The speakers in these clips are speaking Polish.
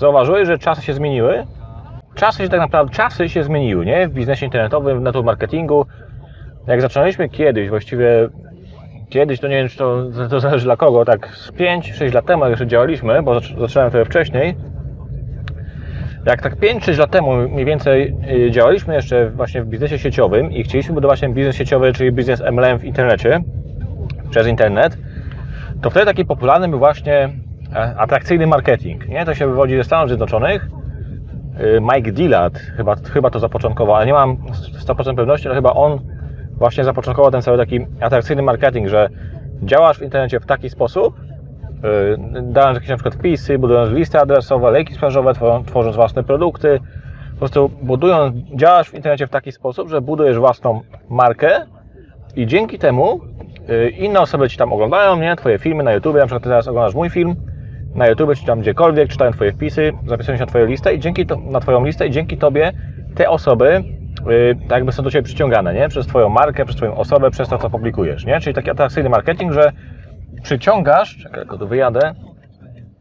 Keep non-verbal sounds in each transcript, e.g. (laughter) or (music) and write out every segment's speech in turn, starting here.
zauważyłeś, że czasy się zmieniły? Czasy się tak naprawdę, czasy się zmieniły, nie? W biznesie internetowym, w network marketingu. Jak zaczynaliśmy kiedyś, właściwie kiedyś, to nie wiem, czy to, to zależy dla kogo, tak z 5-6 lat temu, jak jeszcze działaliśmy, bo zaczynałem trochę wcześniej, jak tak 5-6 lat temu mniej więcej y, działaliśmy jeszcze właśnie w biznesie sieciowym i chcieliśmy budować ten biznes sieciowy, czyli biznes MLM w internecie, przez internet, to wtedy taki popularny był właśnie atrakcyjny marketing. Nie? To się wywodzi ze Stanów Zjednoczonych. Y, Mike Dillard chyba, chyba to zapoczątkował, ale nie mam 100% pewności, ale chyba on właśnie zapoczątkował ten cały taki atrakcyjny marketing, że działasz w internecie w taki sposób, yy, dając jakieś na przykład wpisy, budując listy adresowe, lejki sprzedażowe, tworząc własne produkty, po prostu budując, działasz w internecie w taki sposób, że budujesz własną markę i dzięki temu inne osoby Ci tam oglądają, nie? Twoje filmy na YouTube, na przykład Ty teraz oglądasz mój film na YouTube, czy tam gdziekolwiek, czytają Twoje wpisy, zapisują się na Twoją listę i dzięki to, na Twoją listę i dzięki Tobie te osoby Y, tak jakby są do Ciebie przyciągane, nie? Przez Twoją markę, przez Twoją osobę, przez to, co publikujesz, nie? Czyli taki atrakcyjny marketing, że przyciągasz, czekaj, tylko tu wyjadę,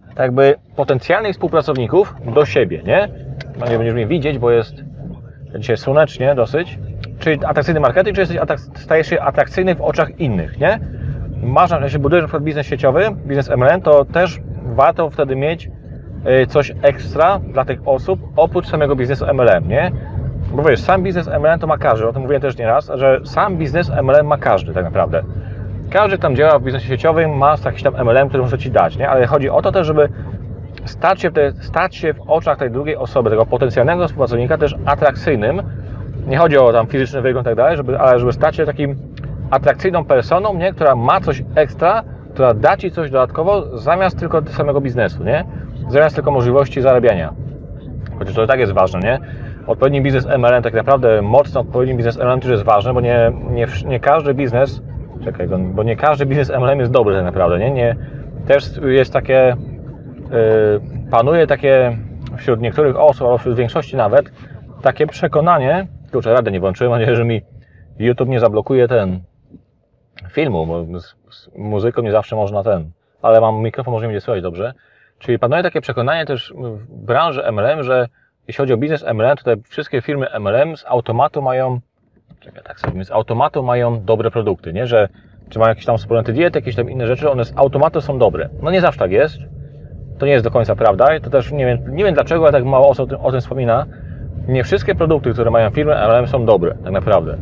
tak jakby potencjalnych współpracowników do siebie, nie? No nie będziesz mnie widzieć, bo jest dzisiaj słonecznie dosyć. Czyli atrakcyjny marketing, czy jesteś stajesz się atrakcyjny w oczach innych, nie? Masz, jeśli budujesz na przykład biznes sieciowy, biznes MLM, to też warto wtedy mieć y, coś ekstra dla tych osób, oprócz samego biznesu MLM, nie? Bo wiesz, sam biznes MLM to ma każdy, o tym mówiłem też nieraz, że sam biznes MLM ma każdy tak naprawdę. Każdy tam działa w biznesie sieciowym, ma jakiś tam MLM, który może Ci dać, nie? Ale chodzi o to też, żeby stać się, te, stać się w oczach tej drugiej osoby, tego potencjalnego współpracownika też atrakcyjnym. Nie chodzi o tam fizyczny wygląd i tak dalej, żeby, ale żeby stać się takim atrakcyjną personą, nie? która ma coś ekstra, która da Ci coś dodatkowo zamiast tylko samego biznesu, nie? Zamiast tylko możliwości zarabiania. Chociaż to i tak jest ważne, nie? odpowiedni biznes MLM, tak naprawdę mocno odpowiedni biznes MLM też jest ważny, bo nie, nie, nie każdy biznes, czekaj, bo nie każdy biznes MLM jest dobry tak naprawdę, nie? nie też jest takie, yy, panuje takie wśród niektórych osób, albo wśród większości nawet, takie przekonanie, kurczę, radę nie włączyłem, mam nadzieję, że mi YouTube nie zablokuje ten filmu, bo z, muzyką nie zawsze można ten, ale mam mikrofon, może mnie słychać dobrze. Czyli panuje takie przekonanie też w branży MLM, że jeśli chodzi o biznes MLM, tutaj wszystkie firmy MLM z automatu mają, czekaj, tak sobie, z automatu mają dobre produkty, nie? Że czy mają jakieś tam suplementy diety, jakieś tam inne rzeczy, one z automatu są dobre. No nie zawsze tak jest. To nie jest do końca prawda i to też nie wiem, nie wiem dlaczego, ale tak mało osób o tym, o tym wspomina. Nie wszystkie produkty, które mają firmy MLM są dobre, tak naprawdę.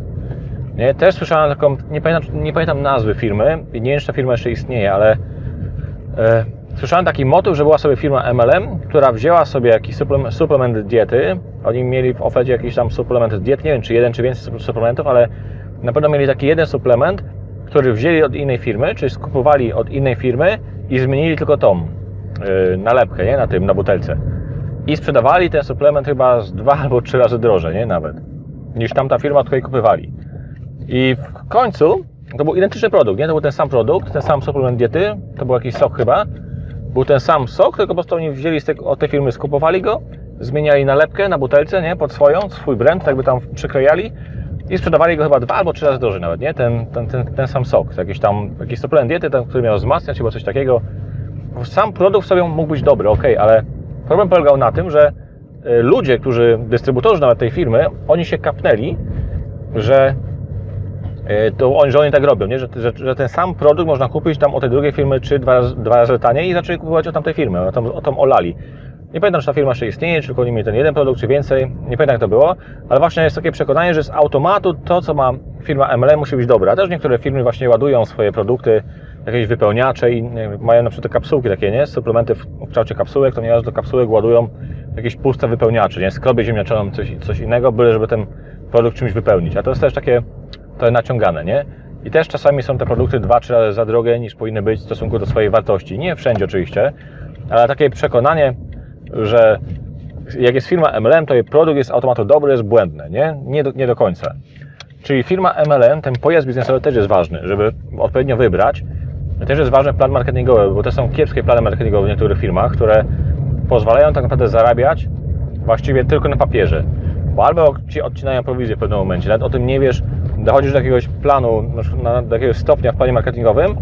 Nie? Też słyszałem taką, nie pamiętam, nie pamiętam nazwy firmy nie wiem, czy ta firma jeszcze istnieje, ale e, Słyszałem taki motyw, że była sobie firma MLM, która wzięła sobie jakiś suplement, suplement diety. Oni mieli w ofercie jakiś tam suplement diet, nie wiem czy jeden czy więcej suplementów, ale na pewno mieli taki jeden suplement, który wzięli od innej firmy, czyli skupowali od innej firmy i zmienili tylko tą yy, nalepkę, nie? Na tym, na butelce. I sprzedawali ten suplement chyba z dwa albo trzy razy drożej, nie? Nawet. Niż tamta firma, od której kupywali. I w końcu to był identyczny produkt, nie? To był ten sam produkt, ten sam suplement diety, to był jakiś sok chyba, był ten sam sok, tylko po prostu oni wzięli z tego, od tej firmy, skupowali go, zmieniali nalepkę na butelce, nie, pod swoją, swój brand, tak by tam przyklejali i sprzedawali go chyba dwa albo trzy razy drożej nawet, nie, ten, ten, ten, ten sam sok, jakiś tam, jakiś suplement diety, ten, który miał wzmacniać albo coś takiego. Sam produkt sobie mógł być dobry, ok, ale problem polegał na tym, że y, ludzie, którzy, dystrybutorzy nawet tej firmy, oni się kapnęli, że to oni, że oni tak robią, nie? Że, że, że, ten sam produkt można kupić tam od tej drugiej firmy czy dwa, dwa razy taniej i zaczęli kupować od tamtej firmy, o tą, o tą olali. Nie pamiętam, czy ta firma jeszcze istnieje, czy tylko oni mieli ten jeden produkt, czy więcej. Nie pamiętam, jak to było, ale właśnie jest takie przekonanie, że z automatu to, co ma firma MLM, musi być dobre. A też niektóre firmy właśnie ładują swoje produkty, jakieś wypełniacze i mają na przykład kapsułki takie, nie? Suplementy w kształcie kapsułek, to nieraz do kapsułek ładują jakieś puste wypełniacze, nie? Skrobię ziemniaczaną, coś, coś innego, byle żeby ten produkt czymś wypełnić. A to jest też takie to naciągane, nie? I też czasami są te produkty dwa, trzy razy za drogie niż powinny być w stosunku do swojej wartości. Nie wszędzie oczywiście, ale takie przekonanie, że jak jest firma MLM, to jej produkt jest automatu dobry, jest błędne, nie? Nie do, nie do końca. Czyli firma MLM, ten pojazd biznesowy też jest ważny, żeby odpowiednio wybrać. Też jest ważny plan marketingowy, bo to są kiepskie plany marketingowe w niektórych firmach, które pozwalają tak naprawdę zarabiać właściwie tylko na papierze. Bo albo ci odcinają prowizję w pewnym momencie, nawet o tym nie wiesz, dochodzisz do jakiegoś planu, do jakiegoś stopnia w planie marketingowym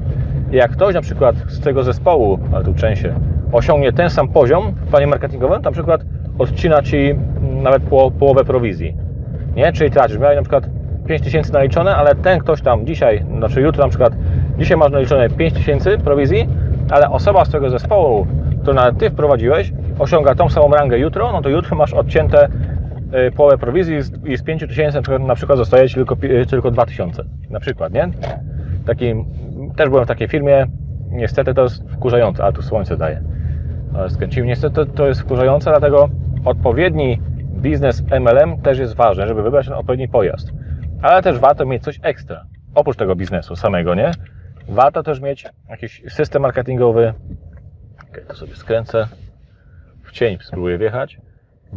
i jak ktoś na przykład z tego zespołu, ale tu trzęsie, osiągnie ten sam poziom w planie marketingowym, na przykład odcina Ci nawet po, połowę prowizji. Nie? Czyli tracisz, miałeś na przykład 5000 naliczone, ale ten ktoś tam dzisiaj, znaczy jutro na przykład, dzisiaj masz naliczone 5000 prowizji, ale osoba z tego zespołu, którą nawet Ty wprowadziłeś, osiąga tą samą rangę jutro, no to jutro masz odcięte połowę prowizji i z 5000 na przykład zostaje Ci tylko, y, tylko 2000, na przykład, nie? Taki, też byłem w takiej firmie, niestety to jest wkurzające, ale tu słońce daje. Skręciłem, niestety to jest wkurzające, dlatego odpowiedni biznes MLM też jest ważny, żeby wybrać ten odpowiedni pojazd. Ale też warto mieć coś ekstra, oprócz tego biznesu samego, nie? Warto też mieć jakiś system marketingowy. Ok, to sobie skręcę. W cień spróbuję wjechać.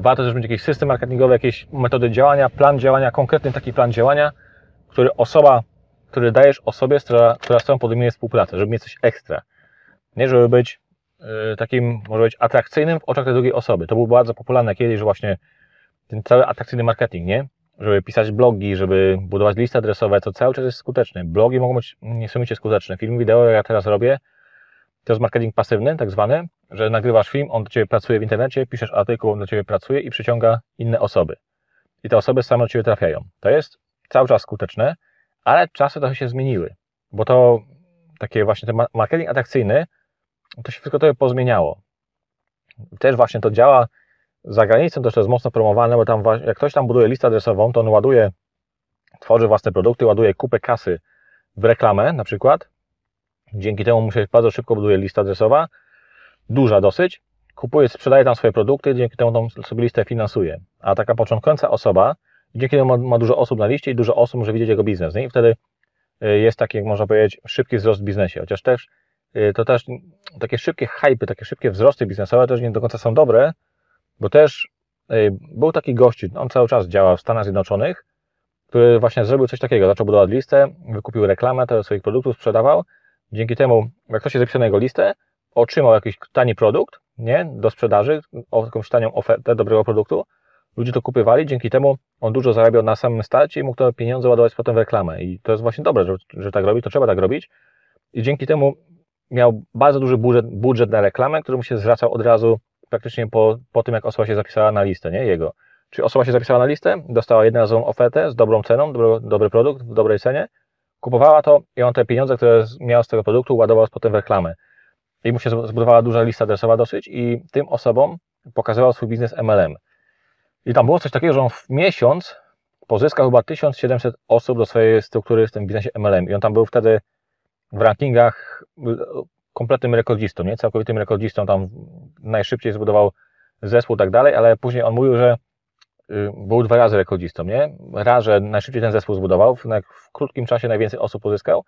Warto też mieć jakiś system marketingowy, jakieś metody działania, plan działania, konkretny taki plan działania, który osoba, który dajesz osobie, która, która z tobą podejmuje współpracę, żeby mieć coś ekstra. Nie, żeby być y, takim, może być atrakcyjnym w oczach tej drugiej osoby. To było bardzo popularne kiedyś, że właśnie ten cały atrakcyjny marketing, nie? Żeby pisać blogi, żeby budować listy adresowe, to cały czas jest skuteczne. Blogi mogą być niesamowicie skuteczne. Film wideo, jak ja teraz robię, to jest marketing pasywny, tak zwany, że nagrywasz film, on do Ciebie pracuje w internecie, piszesz artykuł, on do Ciebie pracuje i przyciąga inne osoby. I te osoby same do Ciebie trafiają. To jest cały czas skuteczne, ale czasy trochę się zmieniły, bo to takie właśnie ten marketing atrakcyjny, to się wszystko trochę pozmieniało. Też właśnie to działa za granicą, też to jest mocno promowane, bo tam jak ktoś tam buduje listę adresową, to on ładuje, tworzy własne produkty, ładuje kupę kasy w reklamę na przykład. Dzięki temu mu się bardzo szybko buduje lista adresowa, duża dosyć, kupuje, sprzedaje tam swoje produkty, dzięki temu tą sobie listę finansuje. A taka początkująca osoba, dzięki temu ma, ma dużo osób na liście i dużo osób może widzieć jego biznes. Nie? I wtedy y, jest taki, jak można powiedzieć, szybki wzrost w biznesie. Chociaż też y, to też takie szybkie hypy, takie szybkie wzrosty biznesowe też nie do końca są dobre, bo też y, był taki gość, on cały czas działa w Stanach Zjednoczonych, który właśnie zrobił coś takiego, zaczął budować listę, wykupił reklamę swoich produktów, sprzedawał. Dzięki temu, jak ktoś się zapisał na jego listę, otrzymał jakiś tani produkt, nie, do sprzedaży, o jakąś tanią ofertę dobrego produktu, ludzie to kupywali, dzięki temu on dużo zarabiał na samym starcie i mógł te pieniądze ładować potem w reklamę. I to jest właśnie dobre, że, że tak robi, to trzeba tak robić. I dzięki temu miał bardzo duży budżet, budżet na reklamę, który mu się zwracał od razu praktycznie po, po tym, jak osoba się zapisała na listę, nie? Jego. Czyli osoba się zapisała na listę, dostała jednorazową ofertę z dobrą ceną, dobry, dobry produkt w dobrej cenie, kupowała to i on te pieniądze, które miał z tego produktu, ładował potem w reklamę. I mu się zbudowała duża lista adresowa dosyć i tym osobom pokazywał swój biznes MLM. I tam było coś takiego, że on w miesiąc pozyskał chyba 1700 osób do swojej struktury w tym biznesie MLM. I on tam był wtedy w rankingach kompletnym rekordzistą, nie? Całkowitym rekordzistą, tam najszybciej zbudował zespół i tak dalej, ale później on mówił, że y, był dwa razy rekordzistą, nie? Raz, że najszybciej ten zespół zbudował, w, w krótkim czasie najwięcej osób pozyskał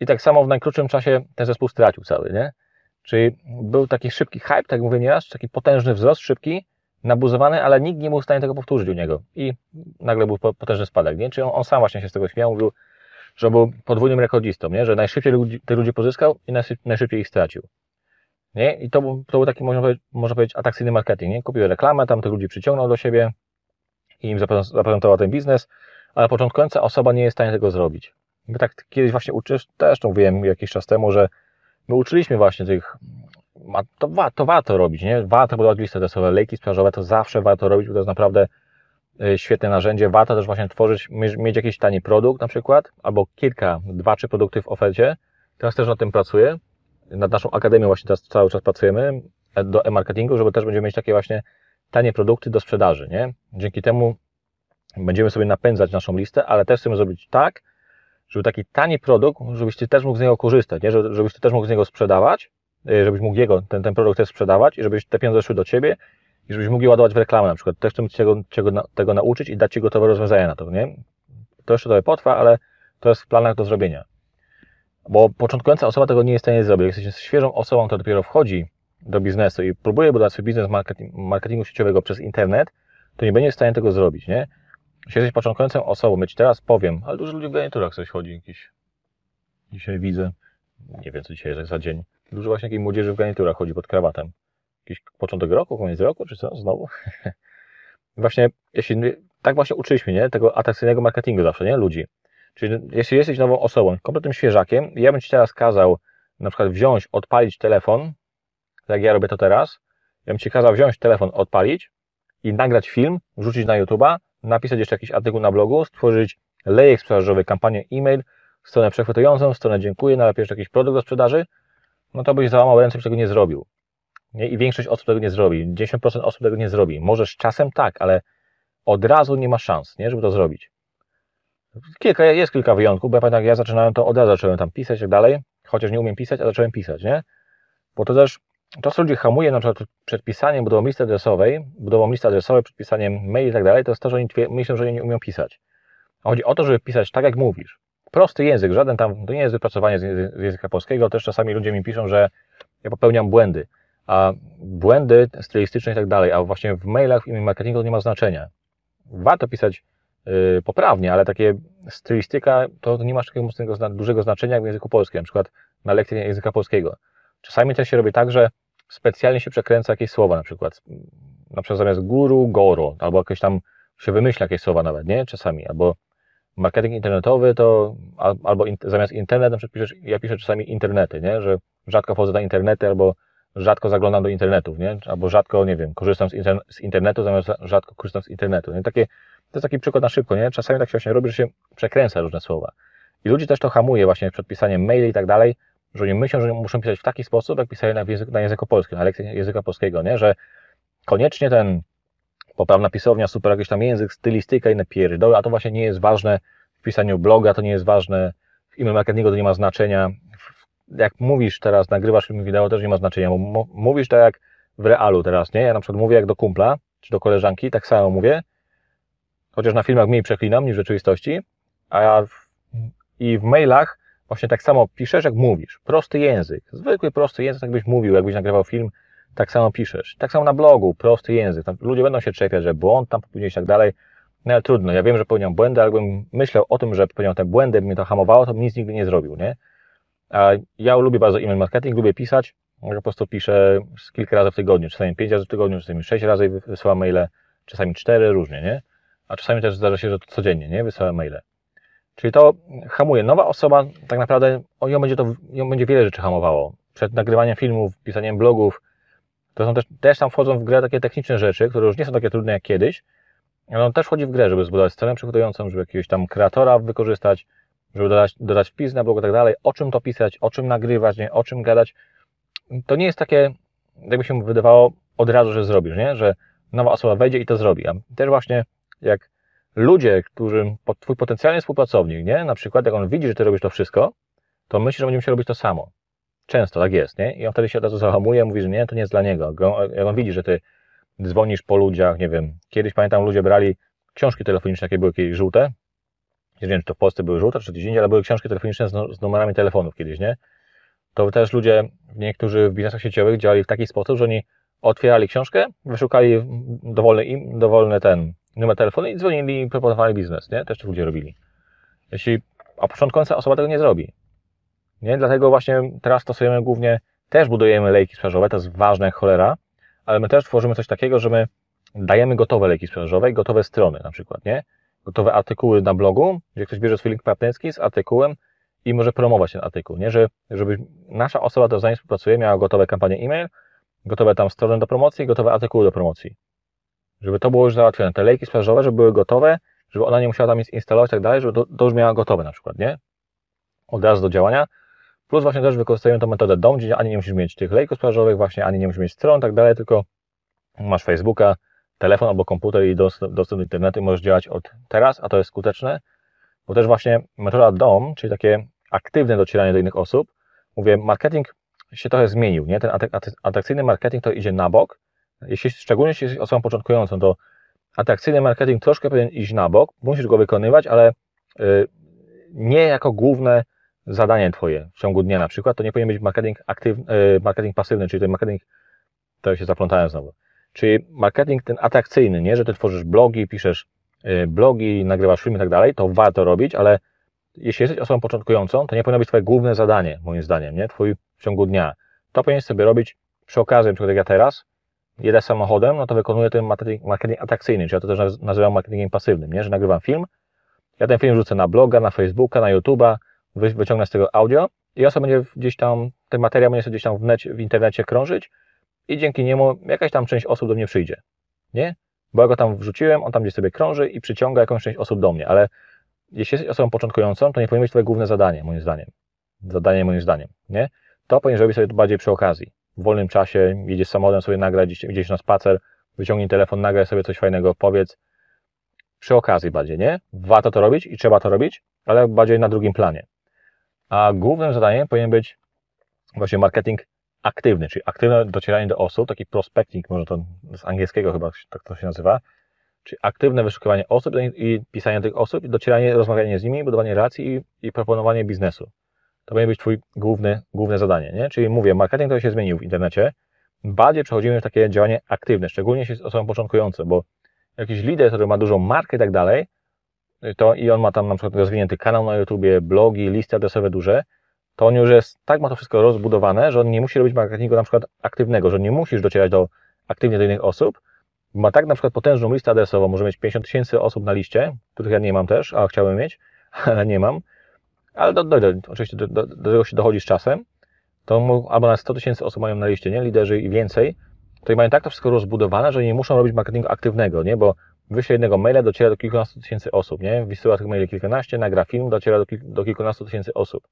i tak samo w najkrótszym czasie ten zespół stracił cały, nie? Czyli był taki szybki hype, tak jak mówię nieraz, taki potężny wzrost, szybki, nabuzowany, ale nikt nie był w stanie tego powtórzyć u niego. I nagle był potężny spadek, nie? Czyli on, on sam właśnie się z tego śmiał, mówił, że był podwójnym rekordzistą, nie? że najszybciej ludzi, tych ludzi pozyskał i najszybciej ich stracił. Nie? I to, to był taki, można powiedzieć, można powiedzieć, atrakcyjny marketing. Nie? Kupił reklamę, tam tych ludzi przyciągnął do siebie i im zaprezentował ten biznes, ale początkująca osoba nie jest w stanie tego zrobić. My tak kiedyś właśnie uczysz, też to wiem jakiś czas temu, że my uczyliśmy właśnie tych, to, to warto robić, nie? Warto budować listy adresowe, lejki sprzedażowe, to zawsze warto robić, bo to jest naprawdę Y, świetne narzędzie. Warto też właśnie tworzyć, mieć jakiś tani produkt na przykład, albo kilka, dwa, trzy produkty w ofercie. Teraz też nad tym pracuję. Nad naszą akademią właśnie teraz cały czas pracujemy e, do e-marketingu, żeby też będziemy mieć takie właśnie tanie produkty do sprzedaży, nie? Dzięki temu będziemy sobie napędzać naszą listę, ale też chcemy zrobić tak, żeby taki tani produkt, żebyś Ty też mógł z niego korzystać, nie? Żebyś Ty też mógł z niego sprzedawać, y, żebyś mógł jego, ten, ten produkt też sprzedawać i żebyś te pieniądze szły do Ciebie i żebyś mógł je ładować w reklamę na przykład. Też chcę tego, tego, tego nauczyć i dać Ci gotowe rozwiązania na to, nie? To jeszcze trochę potrwa, ale to jest w planach do zrobienia. Bo początkująca osoba tego nie jest w stanie zrobić. Jak jesteś świeżą osobą, która dopiero wchodzi do biznesu i próbuje budować swój biznes marketing, marketingu sieciowego przez internet, to nie będzie w stanie tego zrobić, nie? Jeśli jesteś początkującą osobą, my Ci teraz powiem, ale dużo ludzi w garniturach coś chodzi, jakiś dzisiaj widzę, nie wiem co dzisiaj jest za dzień, dużo właśnie takiej młodzieży w garniturach chodzi pod krawatem jakiś początek roku, koniec roku, czy co, znowu? (laughs) właśnie, jeśli, tak właśnie uczyliśmy, nie? Tego atrakcyjnego marketingu zawsze, nie? Ludzi. Czyli jeśli jesteś nową osobą, kompletnym świeżakiem, ja bym Ci teraz kazał na przykład wziąć, odpalić telefon, jak ja robię to teraz, ja bym Ci kazał wziąć telefon, odpalić i nagrać film, wrzucić na YouTube'a, napisać jeszcze jakiś artykuł na blogu, stworzyć lejek sprzedażowy, kampanię e-mail, stronę przechwytującą, stronę dziękuję, najlepiej jeszcze jakiś produkt do sprzedaży, no to byś załamał ręce, byś tego nie zrobił. Nie? I większość osób tego nie zrobi. 10% osób tego nie zrobi. Możesz czasem tak, ale od razu nie ma szans, nie? żeby to zrobić. Kilka, jest kilka wyjątków, bo ja pamiętam, jak ja zaczynałem, to od razu zacząłem tam pisać i tak dalej, chociaż nie umiem pisać, a zacząłem pisać, nie? Bo to też czasem ludzi hamuje na przykład przed pisaniem budową listy adresowej, budową listy adresowej, przed pisaniem maili i tak dalej, to jest to, że oni myślą, że nie umieją pisać. Chodzi o to, żeby pisać tak, jak mówisz. Prosty język, żaden tam, to nie jest wypracowanie z języka polskiego, też czasami ludzie mi piszą, że ja popełniam błędy, a błędy stylistyczne i tak dalej, a właśnie w mailach, w marketingu to nie ma znaczenia. Warto pisać yy, poprawnie, ale takie stylistyka to nie ma takiego mocnego, dużego znaczenia jak w języku polskim, na przykład na lekcji języka polskiego. Czasami też się robi tak, że specjalnie się przekręca jakieś słowa, na przykład, na przykład zamiast guru, goro, albo jakieś tam się wymyśla jakieś słowa nawet, nie? Czasami, albo marketing internetowy to albo in, zamiast internet, na przykład piszesz, ja piszę czasami internety, nie? Że rzadko wchodzę na internety, albo rzadko zaglądam do internetów, nie? Albo rzadko, nie wiem, korzystam z, z internetu, zamiast rzadko korzystam z internetu. Nie? Takie, to jest taki przykład na szybko, nie? Czasami tak się właśnie robi, że się przekręca różne słowa. I ludzi też to hamuje właśnie przed pisaniem maili i tak dalej, że oni myślą, że muszą pisać w taki sposób, jak pisali na, język, na języku polskim, na lekcji języka polskiego, nie? Że koniecznie ten poprawna pisownia, super jakiś tam język, stylistyka i inne pierdoły, a to właśnie nie jest ważne w pisaniu bloga, to nie jest ważne w e-mail marketingu, to nie ma znaczenia. Jak mówisz teraz, nagrywasz film wideo, też nie ma znaczenia, mówisz tak jak w realu teraz, nie? Ja na przykład mówię jak do kumpla, czy do koleżanki, tak samo mówię, chociaż na filmach mniej przeklinam niż w rzeczywistości, a ja w, i w mailach właśnie tak samo piszesz, jak mówisz. Prosty język, zwykły prosty język, jakbyś mówił, jakbyś nagrywał film, tak samo piszesz. Tak samo na blogu, prosty język. Tam ludzie będą się czepiać, że błąd tam popełniłeś i tak dalej. No ale trudno, ja wiem, że popełniam błędy, ale gdybym myślał o tym, że popełniam te błędy, by mnie to hamowało, to bym nic nigdy nie zrobił, nie? A ja lubię bardzo e-mail marketing, lubię pisać, może po prostu piszę kilka razy w tygodniu, czasami pięć razy w tygodniu, czasami sześć razy wysyłam maile, czasami cztery, różnie, nie? A czasami też zdarza się, że to codziennie, nie? Wysyłam maile. Czyli to hamuje. Nowa osoba, tak naprawdę, ją będzie to, ją będzie wiele rzeczy hamowało. Przed nagrywaniem filmów, pisaniem blogów, to są też, też tam wchodzą w grę takie techniczne rzeczy, które już nie są takie trudne jak kiedyś, ale on też wchodzi w grę, żeby zbudować stronę przygotującą, żeby jakiegoś tam kreatora wykorzystać, żeby dodać, dodać wpis na blog i tak dalej, o czym to pisać, o czym nagrywać, nie, o czym gadać. To nie jest takie, jakby się wydawało od razu, że zrobisz, nie? Że nowa osoba wejdzie i to zrobi. A też właśnie jak ludzie, którym twój potencjalny współpracownik, nie? Na przykład jak on widzi, że ty robisz to wszystko, to myśli, że będzie musiał robić to samo. Często tak jest, nie? I on wtedy się od razu zahamuje, mówi, że nie, to nie jest dla niego. Jak on widzi, że ty dzwonisz po ludziach, nie wiem, kiedyś pamiętam ludzie brali książki telefoniczne, jakie były kiedyś żółte, nie wiem, czy to w Polsce były żółte, czy gdzieś indziej, ale były książki telefoniczne z, z numerami telefonów kiedyś, nie? To też ludzie, niektórzy w biznesach sieciowych działali w taki sposób, że oni otwierali książkę, wyszukali dowolny, im, dowolny ten numer telefonu i dzwonili i proponowali biznes, nie? Też to ludzie robili. Jeśli, a początkująca osoba tego nie zrobi. Nie? Dlatego właśnie teraz stosujemy głównie, też budujemy lejki sprzedażowe, to jest ważne jak cholera, ale my też tworzymy coś takiego, że my dajemy gotowe lejki sprzedażowe, gotowe strony na przykład, nie? Gotowe artykuły na blogu, gdzie ktoś bierze swój link partnerski z artykułem i może promować ten artykuł, nie? Że, żeby nasza osoba, która z nami współpracuje, miała gotowe kampanie e-mail, gotowe tam strony do promocji, gotowe artykuły do promocji. Żeby to było już załatwione. Te lejki sprzedażowe, żeby były gotowe, żeby ona nie musiała tam nic instalować i tak dalej, żeby to, to już miała gotowe na przykład, nie? Od razu do działania. Plus właśnie też wykorzystujemy tą metodę DOM, gdzie ani nie musisz mieć tych lejków sprzedażowych, właśnie ani nie musisz mieć stron i tak dalej, tylko masz Facebooka, telefon albo komputer i dostęp, dostęp do internetu możesz działać od teraz, a to jest skuteczne, bo też właśnie metoda DOM, czyli takie aktywne docieranie do innych osób, mówię, marketing się trochę zmienił, nie? Ten atrakcyjny marketing to idzie na bok, jeśli, szczególnie jeśli jesteś osobą początkującą, to atrakcyjny marketing troszkę powinien iść na bok, musisz go wykonywać, ale y, nie jako główne zadanie Twoje w ciągu dnia na przykład, to nie powinien być marketing, aktyw, y, marketing pasywny, czyli ten marketing, to się zaplątałem znowu, czyli marketing ten atrakcyjny, nie, że Ty tworzysz blogi, piszesz y, blogi, nagrywasz filmy i tak dalej, to warto robić, ale jeśli jesteś osobą początkującą, to nie powinno być Twoje główne zadanie, moim zdaniem, nie, Twój w ciągu dnia. To powinieneś sobie robić przy okazji, na przykład jak ja teraz, jedę samochodem, no to wykonuję ten marketing, marketing atrakcyjny, czyli ja to też nazywam marketingiem pasywnym, nie? że nagrywam film, ja ten film rzucę na bloga, na Facebooka, na YouTube'a, wyciągnę z tego audio i osoba będzie gdzieś tam, ten materiał będzie gdzieś tam w, necie, w internecie krążyć i dzięki niemu jakaś tam część osób do mnie przyjdzie. Nie? Bo ja go tam wrzuciłem, on tam gdzieś sobie krąży i przyciąga jakąś część osób do mnie, ale jeśli jesteś osobą początkującą, to nie powinno być twoje główne zadanie, moim zdaniem. Zadanie moim zdaniem, nie? To powinien robić sobie bardziej przy okazji. W wolnym czasie jedziesz samochodem sobie nagrać, gdzieś, gdzieś na spacer, wyciągnij telefon, nagraj sobie coś fajnego, powiedz. Przy okazji bardziej, nie? Warto to robić i trzeba to robić, ale bardziej na drugim planie. A głównym zadaniem powinien być właśnie marketing aktywny, czyli aktywne docieranie do osób, taki prospecting, może to z angielskiego chyba tak to się nazywa, czyli aktywne wyszukiwanie osób i pisanie tych osób, i docieranie, rozmawianie z nimi, budowanie relacji i, i proponowanie biznesu. To powinien być Twój główny, główne zadanie, nie? Czyli mówię, marketing to się zmienił w internecie, bardziej przechodzimy w takie działanie aktywne, szczególnie jeśli jest osobą początkującą, bo jakiś lider, który ma dużą markę i tak dalej, to i on ma tam na przykład rozwinięty kanał na YouTubie, blogi, listy adresowe duże, to on już jest, tak ma to wszystko rozbudowane, że on nie musi robić marketingu na przykład aktywnego, że nie musisz docierać do aktywnie do innych osób, ma tak na przykład potężną listę adresową, może mieć 50 tysięcy osób na liście, których ja nie mam też, a chciałbym mieć, (laughs) ale nie mam, ale do, do, do, oczywiście do, do, do tego się dochodzi z czasem, to albo na 100 tysięcy osób mają na liście, nie, liderzy i więcej, to i mają tak to wszystko rozbudowane, że nie muszą robić marketingu aktywnego, nie, bo wyśle jednego maila, dociera do kilkunastu tysięcy osób, nie, wysyła tych maili kilkanaście, nagra film, dociera do, kil, do kilkunastu tysięcy osób.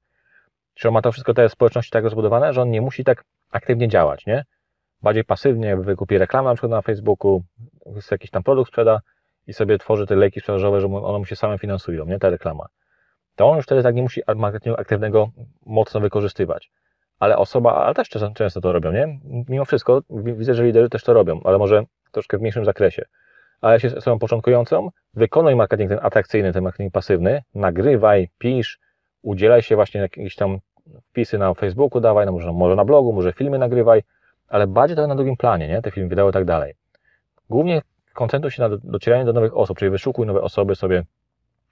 Czyli on ma to wszystko te społeczności tak rozbudowane, że on nie musi tak aktywnie działać, nie? Bardziej pasywnie wykupi reklamę na przykład na Facebooku, jakiś tam produkt sprzeda i sobie tworzy te lejki sprzedażowe, że one mu się same finansują, nie? Ta reklama. To on już wtedy tak nie musi marketingu aktywnego mocno wykorzystywać. Ale osoba, ale też często, to robią, nie? Mimo wszystko widzę, że liderzy też to robią, ale może troszkę w mniejszym zakresie. Ale jeśli osobą początkującą, wykonuj marketing ten atrakcyjny, ten marketing pasywny, nagrywaj, pisz, udzielaj się właśnie jakichś tam wpisy na Facebooku dawaj, no może, może na blogu, może filmy nagrywaj, ale bardziej to na drugim planie, nie? Te filmy, wideo i tak dalej. Głównie koncentruj się na docieraniu do nowych osób, czyli wyszukuj nowe osoby sobie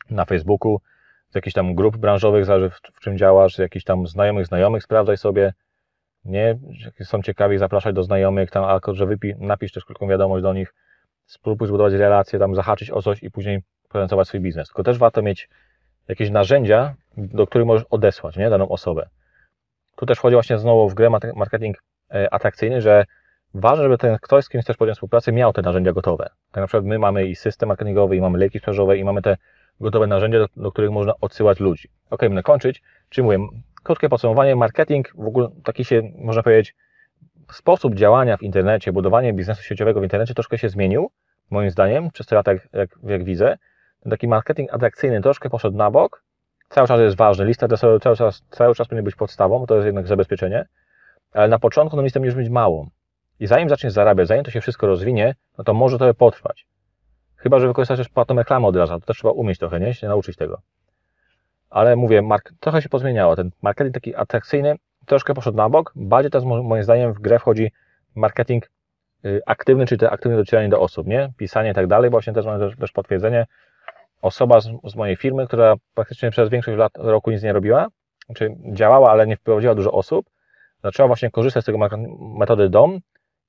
na Facebooku, z jakichś tam grup branżowych, zależy w czym działasz, jakichś tam znajomych, znajomych, sprawdzaj sobie, nie? Są ciekawi, zapraszać do znajomych, tam, albo że wypi, napisz też krótką wiadomość do nich, spróbuj zbudować relacje, tam zahaczyć o coś i później prezentować swój biznes. Tylko też warto mieć jakieś narzędzia, do których możesz odesłać nie, daną osobę. Tu też wchodzi właśnie znowu w grę marketing e, atrakcyjny, że ważne, żeby ten ktoś, z kim chcesz podjąć współpracę, miał te narzędzia gotowe. Tak na przykład my mamy i system marketingowy, i mamy leki sprzedażowe, i mamy te gotowe narzędzia, do, do których można odsyłać ludzi. Ok, będę kończyć. Czyli mówię, krótkie podsumowanie, marketing, w ogóle taki się, można powiedzieć, sposób działania w internecie, budowanie biznesu sieciowego w internecie troszkę się zmienił, moim zdaniem, przez te lata, jak, jak, jak widzę taki marketing atrakcyjny troszkę poszedł na bok, cały czas jest ważny, lista adresowa cały czas, cały czas powinien być podstawą, bo to jest jednak zabezpieczenie, ale na początku tą listę już być małą. I zanim zaczniesz zarabiać, zanim to się wszystko rozwinie, no to może to potrwać. Chyba, że wykorzystasz płatną reklamę od razu, to też trzeba umieć trochę, nie? Się nauczyć tego. Ale mówię, mark trochę się pozmieniało. Ten marketing taki atrakcyjny troszkę poszedł na bok. Bardziej teraz moim zdaniem w grę wchodzi marketing y, aktywny, czyli te aktywne docieranie do osób, nie? Pisanie i tak dalej. Właśnie też mamy też, też potwierdzenie, osoba z, z, mojej firmy, która praktycznie przez większość lat roku nic nie robiła, czy działała, ale nie wprowadziła dużo osób, zaczęła właśnie korzystać z tego metody DOM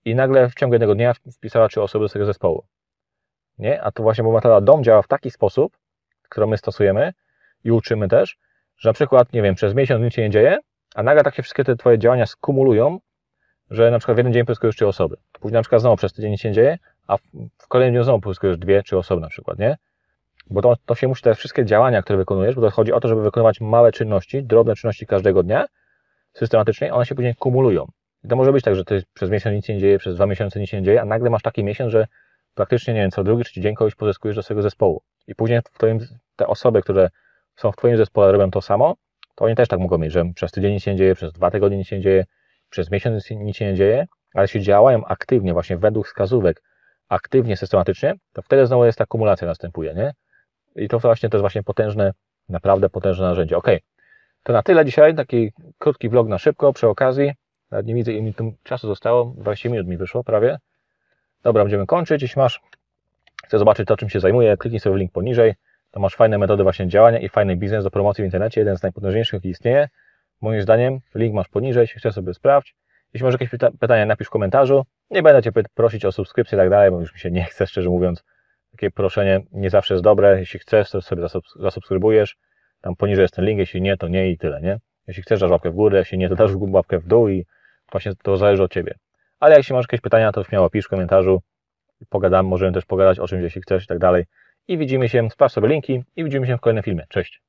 i nagle w ciągu jednego dnia wpisała trzy osoby do tego zespołu. Nie? A to właśnie, bo metoda DOM działa w taki sposób, którą my stosujemy i uczymy też, że na przykład, nie wiem, przez miesiąc nic się nie dzieje, a nagle tak się wszystkie te Twoje działania skumulują, że na przykład w jeden dzień pozyskujesz trzy osoby. Później na przykład znowu przez tydzień nic się nie dzieje, a w, kolejnym dniu znowu pozyskujesz dwie, trzy osoby na przykład, nie? Bo to, to się musi te wszystkie działania, które wykonujesz, bo to chodzi o to, żeby wykonywać małe czynności, drobne czynności każdego dnia, systematycznie, one się później kumulują. I to może być tak, że ty przez miesiąc nic nie dzieje, przez dwa miesiące nic się nie dzieje, a nagle masz taki miesiąc, że praktycznie, nie wiem, co drugi, trzeci dzień kogoś pozyskujesz do swojego zespołu. I później w twoim, te osoby, które są w twoim zespole, robią to samo, to oni też tak mogą mieć, że przez tydzień nic się nie dzieje, przez dwa tygodnie nic się nie dzieje, przez miesiąc nic się nie dzieje, ale jeśli działają aktywnie, właśnie według wskazówek, aktywnie, systematycznie, to wtedy znowu jest ta kumulacja następuje, nie? I to właśnie to jest właśnie potężne, naprawdę potężne narzędzie. Ok, to na tyle dzisiaj, taki krótki vlog na szybko, przy okazji. Nawet nie widzę, ile mi tu czasu zostało, 20 minut mi wyszło prawie. Dobra, będziemy kończyć. Jeśli masz, chcesz zobaczyć to, czym się zajmuję, kliknij sobie w link poniżej. To masz fajne metody właśnie działania i fajny biznes do promocji w internecie, jeden z najpotężniejszych, jaki istnieje. Moim zdaniem, link masz poniżej, jeśli chcesz sobie sprawdź. Jeśli masz jakieś pyta pytania, napisz w komentarzu. Nie będę Cię prosić o subskrypcję i tak dalej, bo już mi się nie chce, szczerze mówiąc takie proszenie nie zawsze jest dobre. Jeśli chcesz, to sobie zasubskrybujesz. Tam poniżej jest ten link, jeśli nie, to nie i tyle, nie? Jeśli chcesz, dasz łapkę w górę, jeśli nie, to dasz łapkę w dół i właśnie to zależy od Ciebie. Ale jak się masz jakieś pytania, to śmiało pisz w komentarzu. Pogadamy, możemy też pogadać o czymś, jeśli chcesz i tak dalej. I widzimy się, sprawdź sobie linki i widzimy się w kolejnym filmie. Cześć!